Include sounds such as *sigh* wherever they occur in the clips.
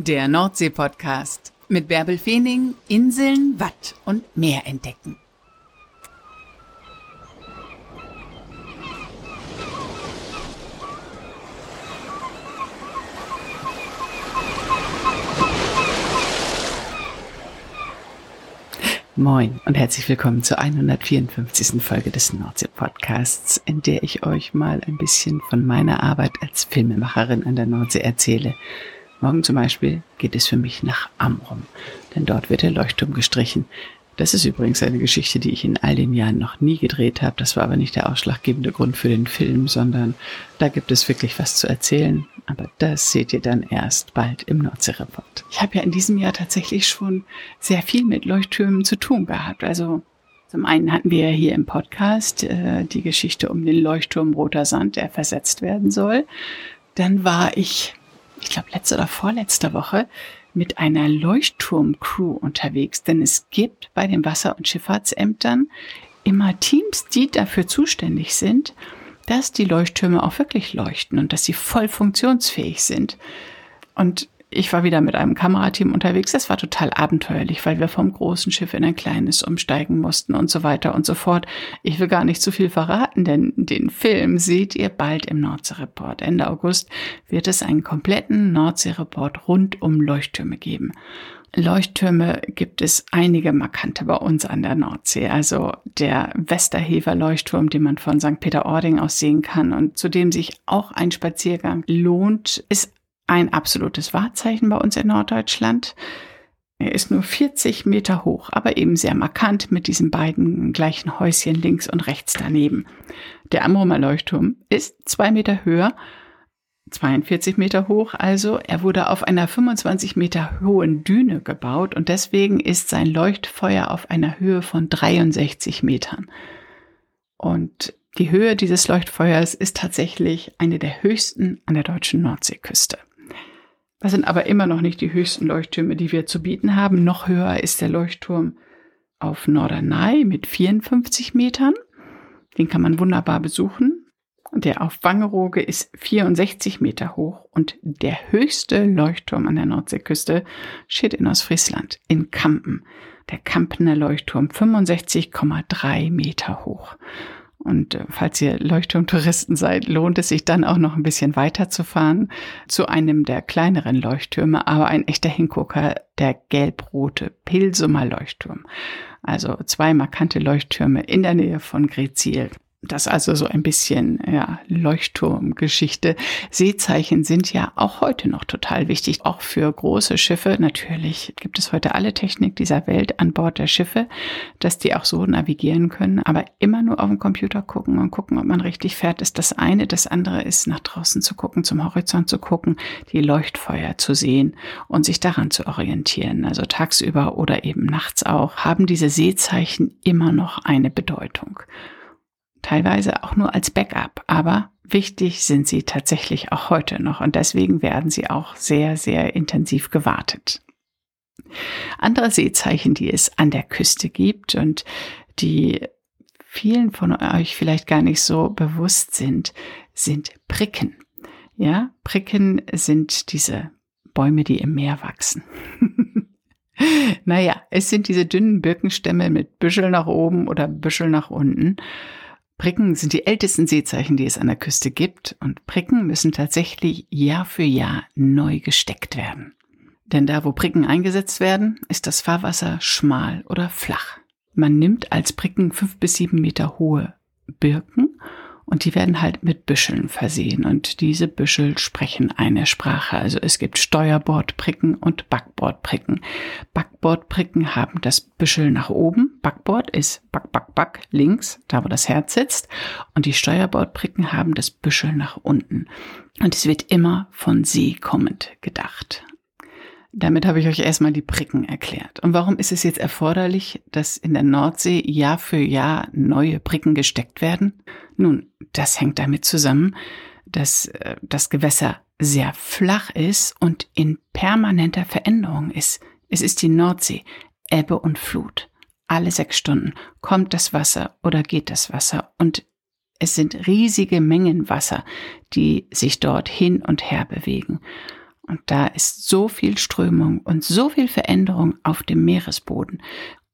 Der Nordsee-Podcast mit Bärbel Feening, Inseln, Watt und Meer entdecken. Moin und herzlich willkommen zur 154. Folge des Nordsee-Podcasts, in der ich euch mal ein bisschen von meiner Arbeit als Filmemacherin an der Nordsee erzähle Morgen zum Beispiel geht es für mich nach Amrum, denn dort wird der Leuchtturm gestrichen. Das ist übrigens eine Geschichte, die ich in all den Jahren noch nie gedreht habe. Das war aber nicht der ausschlaggebende Grund für den Film, sondern da gibt es wirklich was zu erzählen. Aber das seht ihr dann erst bald im Nordsee-Report. Ich habe ja in diesem Jahr tatsächlich schon sehr viel mit Leuchttürmen zu tun gehabt. Also zum einen hatten wir ja hier im Podcast äh, die Geschichte um den Leuchtturm Roter Sand, der versetzt werden soll. Dann war ich ich glaube, letzte oder vorletzte Woche mit einer Leuchtturm-Crew unterwegs, denn es gibt bei den Wasser- und Schifffahrtsämtern immer Teams, die dafür zuständig sind, dass die Leuchttürme auch wirklich leuchten und dass sie voll funktionsfähig sind. Und ich war wieder mit einem Kamerateam unterwegs. Das war total abenteuerlich, weil wir vom großen Schiff in ein kleines umsteigen mussten und so weiter und so fort. Ich will gar nicht zu viel verraten, denn den Film seht ihr bald im Nordsee-Report. Ende August wird es einen kompletten Nordsee-Report rund um Leuchttürme geben. Leuchttürme gibt es einige markante bei uns an der Nordsee. Also der Westerhever Leuchtturm, den man von St. Peter-Ording aus sehen kann und zu dem sich auch ein Spaziergang lohnt, ist ein absolutes Wahrzeichen bei uns in Norddeutschland. Er ist nur 40 Meter hoch, aber eben sehr markant mit diesen beiden gleichen Häuschen links und rechts daneben. Der Amrumer Leuchtturm ist zwei Meter höher, 42 Meter hoch also. Er wurde auf einer 25 Meter hohen Düne gebaut und deswegen ist sein Leuchtfeuer auf einer Höhe von 63 Metern. Und die Höhe dieses Leuchtfeuers ist tatsächlich eine der höchsten an der deutschen Nordseeküste. Das sind aber immer noch nicht die höchsten Leuchttürme, die wir zu bieten haben. Noch höher ist der Leuchtturm auf Norderney mit 54 Metern. Den kann man wunderbar besuchen. Der auf Wangerooge ist 64 Meter hoch und der höchste Leuchtturm an der Nordseeküste steht in Ostfriesland, in Kampen. Der Kampener Leuchtturm 65,3 Meter hoch. Und äh, falls ihr Leuchtturmtouristen seid, lohnt es sich dann auch noch ein bisschen weiter zu fahren zu einem der kleineren Leuchttürme, aber ein echter Hingucker, der gelb-rote Pilsumer Leuchtturm. Also zwei markante Leuchttürme in der Nähe von Grezil. Das also so ein bisschen ja, Leuchtturmgeschichte. Seezeichen sind ja auch heute noch total wichtig, auch für große Schiffe. Natürlich gibt es heute alle Technik dieser Welt an Bord der Schiffe, dass die auch so navigieren können, aber immer nur auf den Computer gucken und gucken, ob man richtig fährt, ist das eine. Das andere ist nach draußen zu gucken, zum Horizont zu gucken, die Leuchtfeuer zu sehen und sich daran zu orientieren. Also tagsüber oder eben nachts auch haben diese Seezeichen immer noch eine Bedeutung teilweise auch nur als Backup, aber wichtig sind sie tatsächlich auch heute noch und deswegen werden sie auch sehr, sehr intensiv gewartet. Andere Seezeichen, die es an der Küste gibt und die vielen von euch vielleicht gar nicht so bewusst sind, sind Pricken. Ja, Pricken sind diese Bäume, die im Meer wachsen. *laughs* naja, es sind diese dünnen Birkenstämme mit Büschel nach oben oder Büschel nach unten. Pricken sind die ältesten Seezeichen, die es an der Küste gibt und Pricken müssen tatsächlich Jahr für Jahr neu gesteckt werden. Denn da, wo Pricken eingesetzt werden, ist das Fahrwasser schmal oder flach. Man nimmt als Pricken fünf bis sieben Meter hohe Birken und die werden halt mit Büscheln versehen und diese Büschel sprechen eine Sprache. Also es gibt Steuerbordpricken und Backbordpricken. Backbordpricken haben das Büschel nach oben. Backbord ist Back, Back, Back links, da wo das Herz sitzt. Und die Steuerbordpricken haben das Büschel nach unten. Und es wird immer von See kommend gedacht. Damit habe ich euch erstmal die Pricken erklärt. Und warum ist es jetzt erforderlich, dass in der Nordsee Jahr für Jahr neue Pricken gesteckt werden? Nun, das hängt damit zusammen, dass äh, das Gewässer sehr flach ist und in permanenter Veränderung ist. Es ist die Nordsee, Ebbe und Flut. Alle sechs Stunden kommt das Wasser oder geht das Wasser und es sind riesige Mengen Wasser, die sich dort hin und her bewegen. Und da ist so viel Strömung und so viel Veränderung auf dem Meeresboden.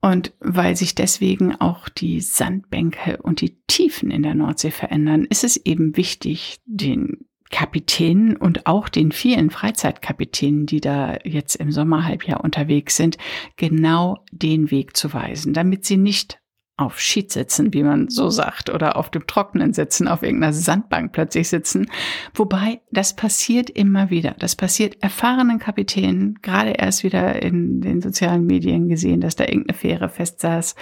Und weil sich deswegen auch die Sandbänke und die Tiefen in der Nordsee verändern, ist es eben wichtig, den Kapitänen und auch den vielen Freizeitkapitänen, die da jetzt im Sommerhalbjahr unterwegs sind, genau den Weg zu weisen, damit sie nicht auf Schied sitzen, wie man so sagt, oder auf dem Trockenen sitzen, auf irgendeiner Sandbank plötzlich sitzen. Wobei das passiert immer wieder. Das passiert erfahrenen Kapitänen, gerade erst wieder in den sozialen Medien gesehen, dass da irgendeine Fähre festsaß.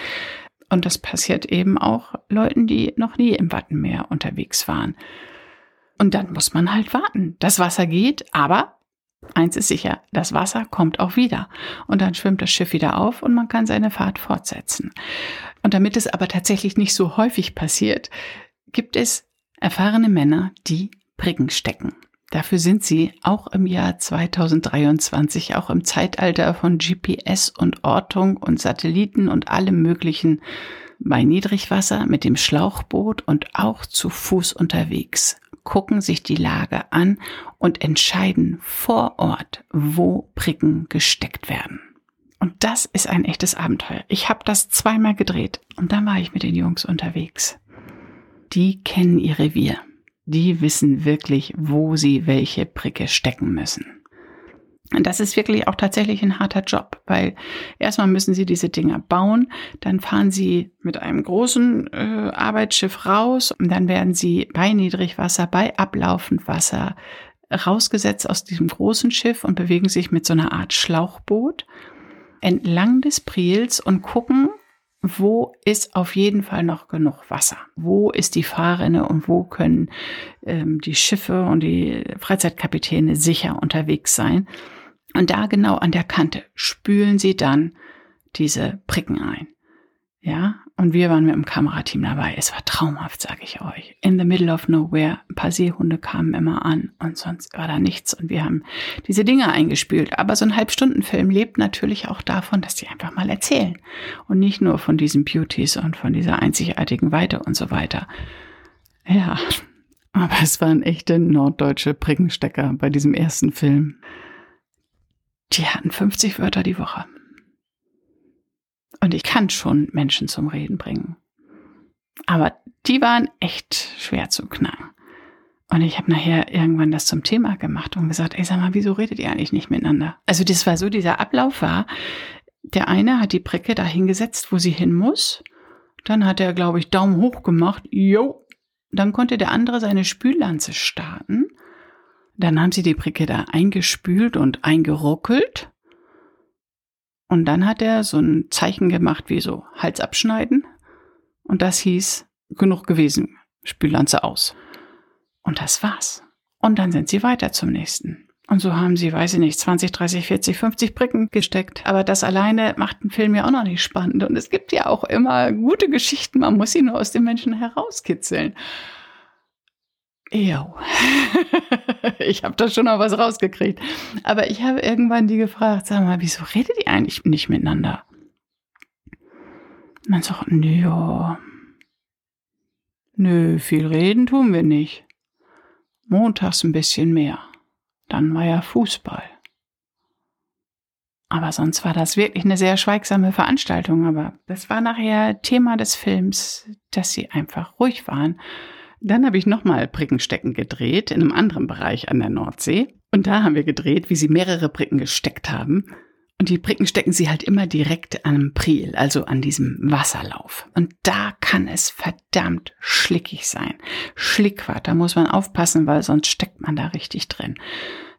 Und das passiert eben auch Leuten, die noch nie im Wattenmeer unterwegs waren. Und dann muss man halt warten. Das Wasser geht, aber eins ist sicher, das Wasser kommt auch wieder. Und dann schwimmt das Schiff wieder auf und man kann seine Fahrt fortsetzen. Und damit es aber tatsächlich nicht so häufig passiert, gibt es erfahrene Männer, die Briggen stecken. Dafür sind sie auch im Jahr 2023, auch im Zeitalter von GPS und Ortung und Satelliten und allem Möglichen bei Niedrigwasser mit dem Schlauchboot und auch zu Fuß unterwegs gucken sich die Lage an und entscheiden vor Ort, wo Pricken gesteckt werden. Und das ist ein echtes Abenteuer. Ich habe das zweimal gedreht und dann war ich mit den Jungs unterwegs. Die kennen ihr Revier. Die wissen wirklich, wo sie welche Pricke stecken müssen. Und das ist wirklich auch tatsächlich ein harter Job, weil erstmal müssen sie diese Dinger bauen, dann fahren sie mit einem großen äh, Arbeitsschiff raus und dann werden sie bei Niedrigwasser, bei ablaufend Wasser rausgesetzt aus diesem großen Schiff und bewegen sich mit so einer Art Schlauchboot entlang des Priels und gucken, wo ist auf jeden Fall noch genug Wasser? Wo ist die Fahrrinne und wo können ähm, die Schiffe und die Freizeitkapitäne sicher unterwegs sein? Und da genau an der Kante spülen sie dann diese Pricken ein. Ja, und wir waren mit dem Kamerateam dabei. Es war traumhaft, sage ich euch. In the middle of nowhere. Ein paar Seehunde kamen immer an und sonst war da nichts. Und wir haben diese Dinge eingespült. Aber so ein Halbstundenfilm lebt natürlich auch davon, dass die einfach mal erzählen. Und nicht nur von diesen Beauties und von dieser einzigartigen Weite und so weiter. Ja, aber es waren echte norddeutsche Prickenstecker bei diesem ersten Film. Die hatten 50 Wörter die Woche. Und ich kann schon Menschen zum Reden bringen. Aber die waren echt schwer zu knacken. Und ich habe nachher irgendwann das zum Thema gemacht und gesagt, ey, sag mal, wieso redet ihr eigentlich nicht miteinander? Also das war so, dieser Ablauf war, der eine hat die Bricke da hingesetzt, wo sie hin muss. Dann hat er, glaube ich, Daumen hoch gemacht. Jo. Dann konnte der andere seine Spüllanze starten. Dann haben sie die Bricke da eingespült und eingeruckelt. Und dann hat er so ein Zeichen gemacht wie so Hals abschneiden. Und das hieß genug gewesen. Spüllanze aus. Und das war's. Und dann sind sie weiter zum nächsten. Und so haben sie, weiß ich nicht, 20, 30, 40, 50 Bricken gesteckt. Aber das alleine macht einen Film ja auch noch nicht spannend. Und es gibt ja auch immer gute Geschichten. Man muss sie nur aus den Menschen herauskitzeln. Jo. *laughs* ich habe da schon noch was rausgekriegt. Aber ich habe irgendwann die gefragt, sag mal, wieso redet ihr eigentlich nicht miteinander? Man sagt, nö, nö, viel reden tun wir nicht. Montags ein bisschen mehr. Dann war ja Fußball. Aber sonst war das wirklich eine sehr schweigsame Veranstaltung. Aber das war nachher Thema des Films, dass sie einfach ruhig waren dann habe ich nochmal Brickenstecken gedreht in einem anderen Bereich an der Nordsee. Und da haben wir gedreht, wie sie mehrere Bricken gesteckt haben. Und die Bricken stecken sie halt immer direkt an einem Priel, also an diesem Wasserlauf. Und da kann es verdammt schlickig sein. Schlickwart, da muss man aufpassen, weil sonst steckt man da richtig drin.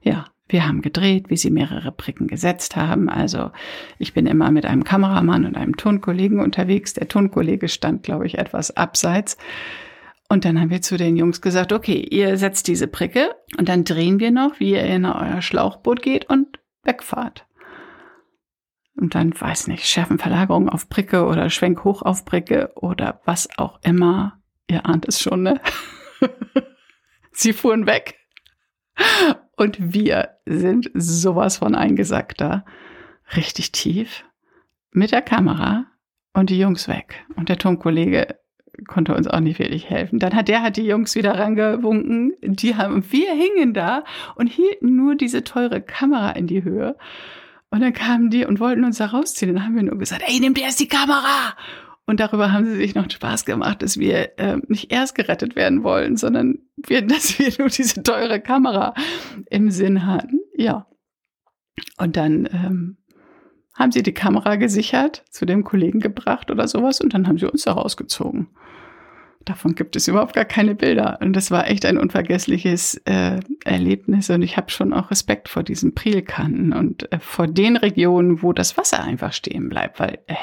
Ja, wir haben gedreht, wie sie mehrere Bricken gesetzt haben. Also ich bin immer mit einem Kameramann und einem Tonkollegen unterwegs. Der Tonkollege stand, glaube ich, etwas abseits. Und dann haben wir zu den Jungs gesagt, okay, ihr setzt diese Pricke und dann drehen wir noch, wie ihr in euer Schlauchboot geht und wegfahrt. Und dann, weiß nicht, Schärfenverlagerung auf Pricke oder Schwenk hoch auf Pricke oder was auch immer. Ihr ahnt es schon, ne? *laughs* Sie fuhren weg. Und wir sind sowas von eingesackt da. Richtig tief. Mit der Kamera und die Jungs weg. Und der Tonkollege konnte uns auch nicht wirklich helfen. Dann hat der hat die Jungs wieder rangewunken. Die haben, wir hingen da und hielten nur diese teure Kamera in die Höhe. Und dann kamen die und wollten uns da rausziehen. Dann haben wir nur gesagt, ey, nimm dir erst die Kamera. Und darüber haben sie sich noch Spaß gemacht, dass wir äh, nicht erst gerettet werden wollen, sondern wir, *laughs* dass wir nur diese teure Kamera im Sinn hatten. Ja. Und dann ähm, haben sie die Kamera gesichert, zu dem Kollegen gebracht oder sowas und dann haben sie uns da rausgezogen. Davon gibt es überhaupt gar keine Bilder. Und das war echt ein unvergessliches äh, Erlebnis. Und ich habe schon auch Respekt vor diesen Prielkanten und äh, vor den Regionen, wo das Wasser einfach stehen bleibt, weil ey,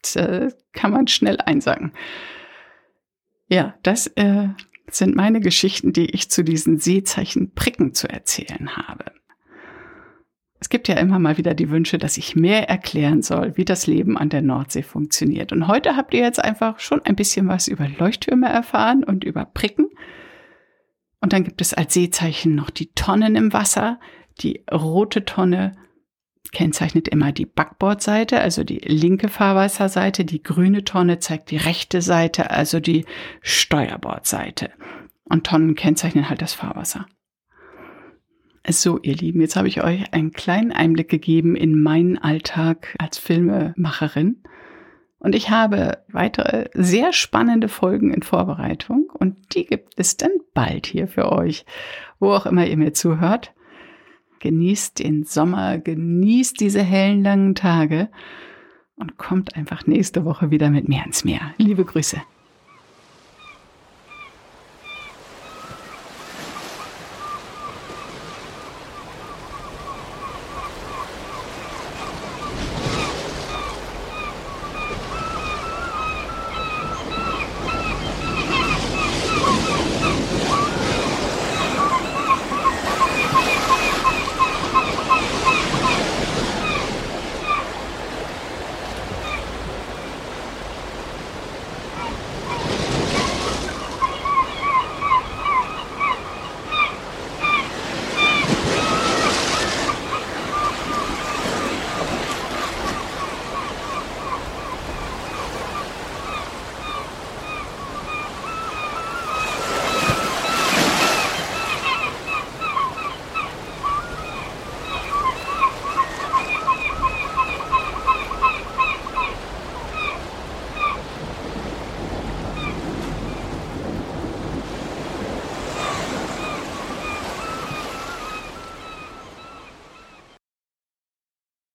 das, äh, kann man schnell einsacken. Ja, das äh, sind meine Geschichten, die ich zu diesen Seezeichen Pricken zu erzählen habe. Es gibt ja immer mal wieder die Wünsche, dass ich mehr erklären soll, wie das Leben an der Nordsee funktioniert. Und heute habt ihr jetzt einfach schon ein bisschen was über Leuchttürme erfahren und über Pricken. Und dann gibt es als Seezeichen noch die Tonnen im Wasser. Die rote Tonne kennzeichnet immer die Backbordseite, also die linke Fahrwasserseite. Die grüne Tonne zeigt die rechte Seite, also die Steuerbordseite. Und Tonnen kennzeichnen halt das Fahrwasser. So, ihr Lieben, jetzt habe ich euch einen kleinen Einblick gegeben in meinen Alltag als Filmemacherin. Und ich habe weitere sehr spannende Folgen in Vorbereitung und die gibt es dann bald hier für euch, wo auch immer ihr mir zuhört. Genießt den Sommer, genießt diese hellen langen Tage und kommt einfach nächste Woche wieder mit mir ans Meer. Liebe Grüße.